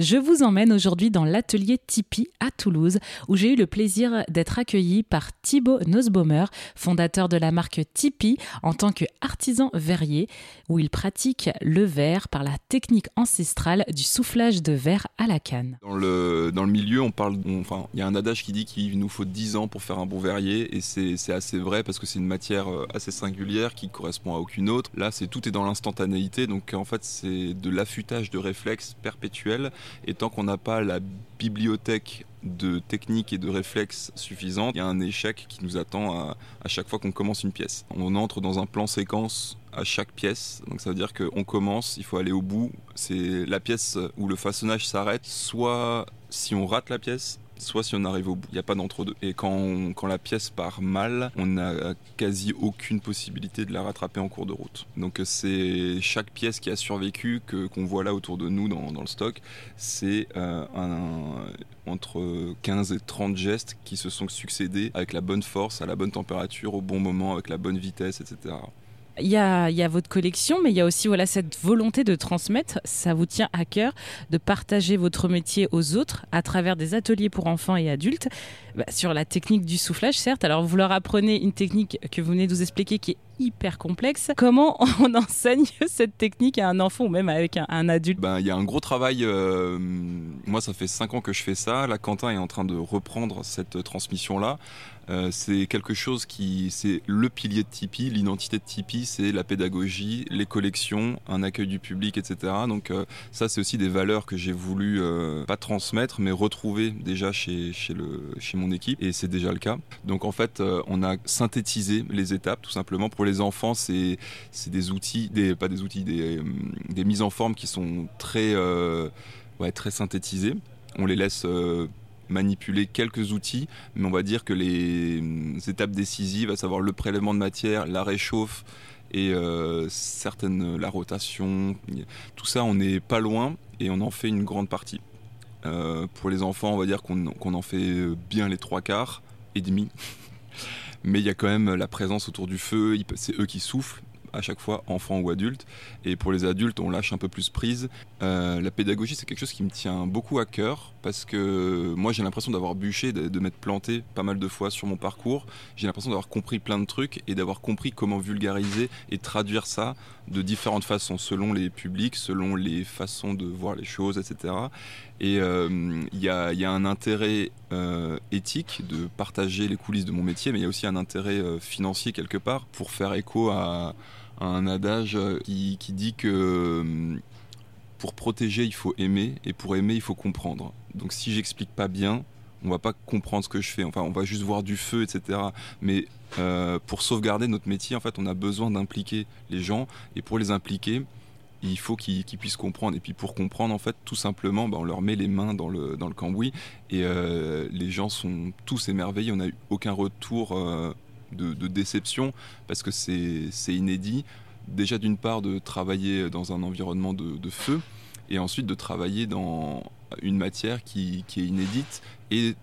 Je vous emmène aujourd'hui dans l'atelier Tipeee à Toulouse, où j'ai eu le plaisir d'être accueilli par Thibaut Nussbaumer, fondateur de la marque Tipeee, en tant qu'artisan verrier, où il pratique le verre par la technique ancestrale du soufflage de verre à la canne. Dans le, dans le milieu, on parle, enfin, il y a un adage qui dit qu'il nous faut 10 ans pour faire un bon verrier, et c'est assez vrai parce que c'est une matière euh, assez singulière qui correspond à aucune autre. Là, c'est tout est dans l'instantanéité, donc en fait, c'est de l'affûtage de réflexes perpétuels et tant qu'on n'a pas la bibliothèque de techniques et de réflexes suffisantes, il y a un échec qui nous attend à, chaque fois qu'on commence une pièce. On entre dans un plan séquence à chaque pièce, donc ça veut dire qu'on commence, il faut aller au bout. C'est la pièce où le façonnage s'arrête, soit si on rate la pièce, soit si on arrive au bout. Il n'y a pas d'entre-deux. Et quand, la pièce part mal, on n'a quasi aucune possibilité de la rattraper en cours de route. Donc c'est chaque pièce qui a survécu, que, qu'on voit là autour de nous dans, le stock, c'est euh, entre 15 et 30 gestes qui se sont succédés avec la bonne force, à la bonne température, au bon moment, avec la bonne vitesse, etc. Il y, a, votre collection, mais il y a aussi voilà, cette volonté de transmettre. Ça vous tient à cœur de partager votre métier aux autres à travers des ateliers pour enfants et adultes bah, sur la technique du soufflage, certes. Alors, vous leur apprenez une technique que vous venez de nous expliquer qui est hyper complexe. Comment on enseigne cette technique à un enfant ou même avec un, adulte? Ben, Il y a un gros travail. Euh, moi, ça fait 5 ans que je fais ça. Là, Quentin est en train de reprendre cette transmission-là. Euh, c'est quelque chose qui, c'est le pilier de Tipeee, l'identité de Tipeee, c'est la pédagogie, les collections, un accueil du public, etc. Donc euh, ça, c'est aussi des valeurs que j'ai voulu pas transmettre, mais retrouver déjà chez, chez, le, chez mon équipe, et c'est déjà le cas. Donc en fait, on a synthétisé les étapes tout simplement pour les enfants, c'est des outils, des, pas des outils, des, des, mises en forme qui sont très, euh, très synthétisées. On les laisse euh, manipuler quelques outils, mais on va dire que les, étapes décisives, à savoir le prélèvement de matière, la réchauffe et euh, certaines, la rotation, tout ça, on n'est pas loin et on en fait une grande partie. pour les enfants, on va dire qu'on en fait bien les trois quarts et demi mais il y a quand même la présence autour du feu, c'est eux qui soufflent à chaque fois, enfants ou adultes. Et pour les adultes, on lâche un peu plus prise. Euh, la pédagogie, c'est quelque chose qui me tient beaucoup à cœur parce que moi, j'ai l'impression d'avoir bûché, de, m'être planté pas mal de fois sur mon parcours. J'ai l'impression d'avoir compris plein de trucs et d'avoir compris comment vulgariser et traduire ça de différentes façons, selon les publics, selon les façons de voir les choses, etc. Et euh, il y, a, un intérêt euh, éthique de partager les coulisses de mon métier, mais il y a aussi un intérêt financier quelque part pour faire écho à un adage qui, dit que euh, pour protéger, il faut aimer, et pour aimer, il faut comprendre. Donc si j'explique pas bien, on va pas comprendre ce que je fais. Enfin, on va juste voir du feu, etc. Mais euh, pour sauvegarder notre métier, en fait, on a besoin d'impliquer les gens, et pour les impliquer, il faut qu'ils puissent comprendre. Et puis pour comprendre, en fait, tout simplement, bah, on leur met les mains dans le, dans le cambouis et euh, les gens sont tous émerveillés. On n'a eu aucun retour de, déception parce que c'est inédit. Déjà d'une part de travailler dans un environnement de, feu et ensuite de travailler dans une matière qui, est inédite et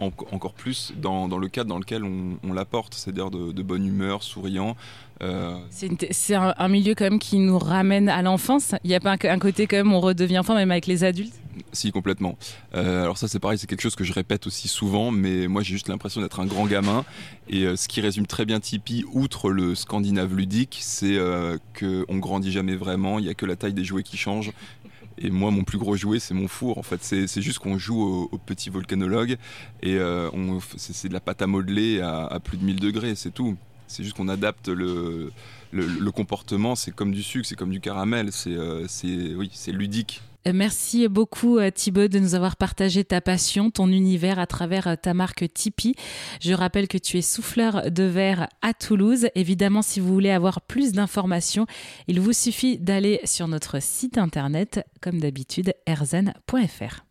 encore plus dans, le cadre dans lequel on, l'apporte, c'est-à-dire de, bonne humeur, souriant. Euh. C'est un, milieu quand même qui nous ramène à l'enfance. Il n'y a pas un, côté quand même on redevient enfant même avec les adultes? Si, complètement. Euh, alors ça, c'est pareil, c'est quelque chose que je répète aussi souvent, mais moi, j'ai juste l'impression d'être un grand gamin. Et euh, ce qui résume très bien Tipeee, outre le scandinave ludique, c'est euh, qu'on grandit jamais vraiment, il n'y a que la taille des jouets qui change. Et moi, mon plus gros jouet, c'est mon four. En fait, c'est juste qu'on joue au, petit volcanologue et c'est de la pâte à modeler à, plus de 1000 degrés, c'est tout. C'est juste qu'on adapte le, le, comportement. C'est comme du sucre, c'est comme du caramel. C'est oui, c'est ludique. Euh, merci beaucoup euh, Thibaut de nous avoir partagé ta passion, ton univers à travers euh, ta marque Tipeee. Je rappelle que tu es souffleur de verre à Toulouse. Évidemment, si vous voulez avoir plus d'informations, il vous suffit d'aller sur notre site internet, comme d'habitude, erzen.fr.